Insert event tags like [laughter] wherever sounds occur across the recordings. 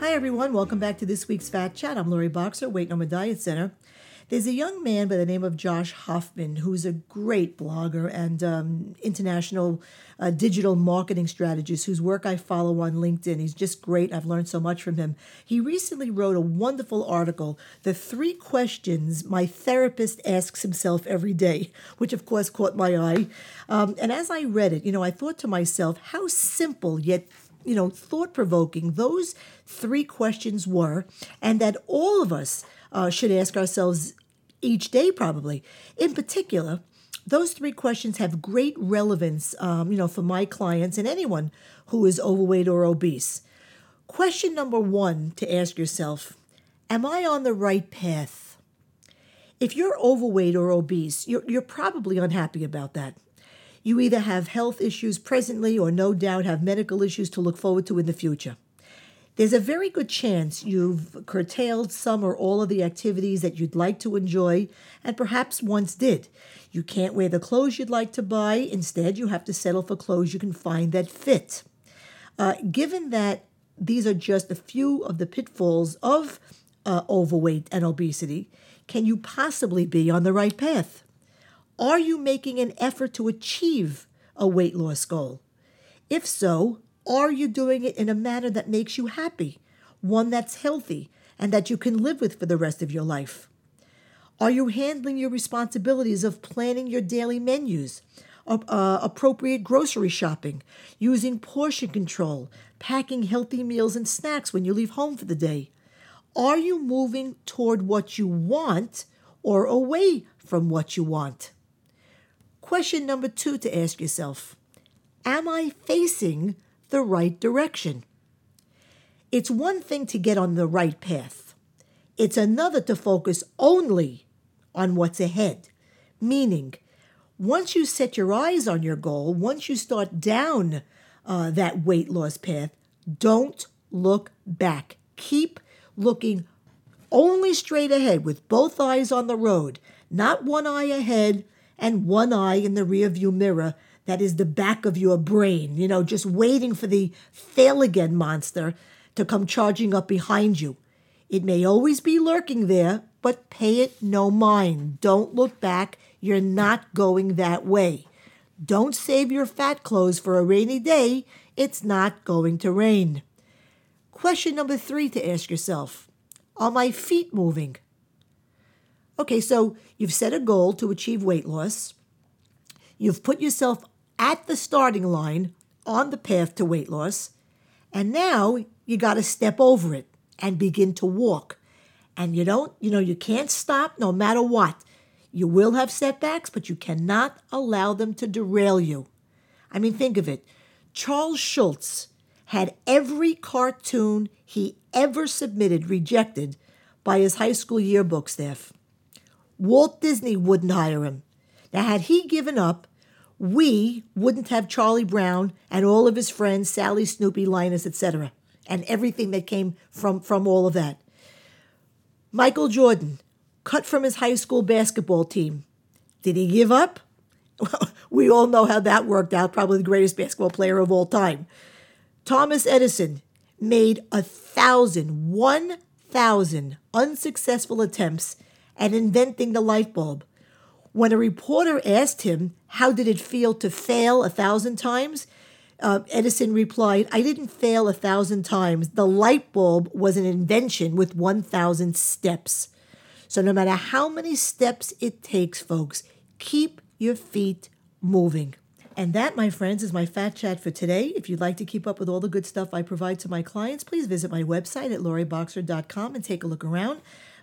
Hi, everyone. Welcome back to this week's Fat Chat. I'm Lori Boxer, Weight No More Diet Center. There's a young man by the name of Josh Hoffman who's a great blogger and um, international uh, digital marketing strategist whose work I follow on LinkedIn. He's just great. I've learned so much from him. He recently wrote a wonderful article, The Three Questions My Therapist Asks Himself Every Day, which of course caught my eye. Um, and as I read it, you know, I thought to myself, how simple yet you know, thought provoking those three questions were, and that all of us uh, should ask ourselves each day, probably. In particular, those three questions have great relevance, um, you know, for my clients and anyone who is overweight or obese. Question number one to ask yourself Am I on the right path? If you're overweight or obese, you're, you're probably unhappy about that. You either have health issues presently or no doubt have medical issues to look forward to in the future. There's a very good chance you've curtailed some or all of the activities that you'd like to enjoy and perhaps once did. You can't wear the clothes you'd like to buy. Instead, you have to settle for clothes you can find that fit. Uh, given that these are just a few of the pitfalls of uh, overweight and obesity, can you possibly be on the right path? Are you making an effort to achieve a weight loss goal? If so, are you doing it in a manner that makes you happy, one that's healthy, and that you can live with for the rest of your life? Are you handling your responsibilities of planning your daily menus, uh, appropriate grocery shopping, using portion control, packing healthy meals and snacks when you leave home for the day? Are you moving toward what you want or away from what you want? Question number two to ask yourself Am I facing the right direction. It's one thing to get on the right path, it's another to focus only on what's ahead. Meaning, once you set your eyes on your goal, once you start down uh, that weight loss path, don't look back. Keep looking only straight ahead with both eyes on the road, not one eye ahead and one eye in the rearview mirror that is the back of your brain, you know, just waiting for the fail again monster to come charging up behind you. It may always be lurking there, but pay it no mind. Don't look back. You're not going that way. Don't save your fat clothes for a rainy day. It's not going to rain. Question number three to ask yourself Are my feet moving? Okay, so you've set a goal to achieve weight loss. You've put yourself at the starting line on the path to weight loss. And now you got to step over it and begin to walk. And you don't, you know, you can't stop no matter what. You will have setbacks, but you cannot allow them to derail you. I mean, think of it. Charles Schulz had every cartoon he ever submitted rejected by his high school yearbook staff. Walt Disney wouldn't hire him. Now, had he given up, we wouldn't have Charlie Brown and all of his friends, Sally, Snoopy, Linus, etc., and everything that came from, from all of that. Michael Jordan, cut from his high school basketball team. Did he give up? Well, [laughs] we all know how that worked out, probably the greatest basketball player of all time. Thomas Edison made a thousand, one thousand unsuccessful attempts at inventing the light bulb. When a reporter asked him, How did it feel to fail a thousand times? Uh, Edison replied, I didn't fail a thousand times. The light bulb was an invention with 1,000 steps. So, no matter how many steps it takes, folks, keep your feet moving. And that, my friends, is my fat chat for today. If you'd like to keep up with all the good stuff I provide to my clients, please visit my website at loriboxer.com and take a look around.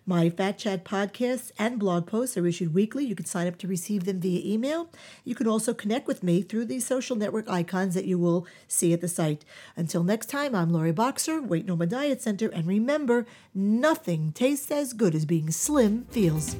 My Fat Chat podcasts and blog posts are issued weekly. You can sign up to receive them via email. You can also connect with me through the social network icons that you will see at the site. Until next time, I'm Lori Boxer, Weight No More Diet Center, and remember, nothing tastes as good as being slim feels.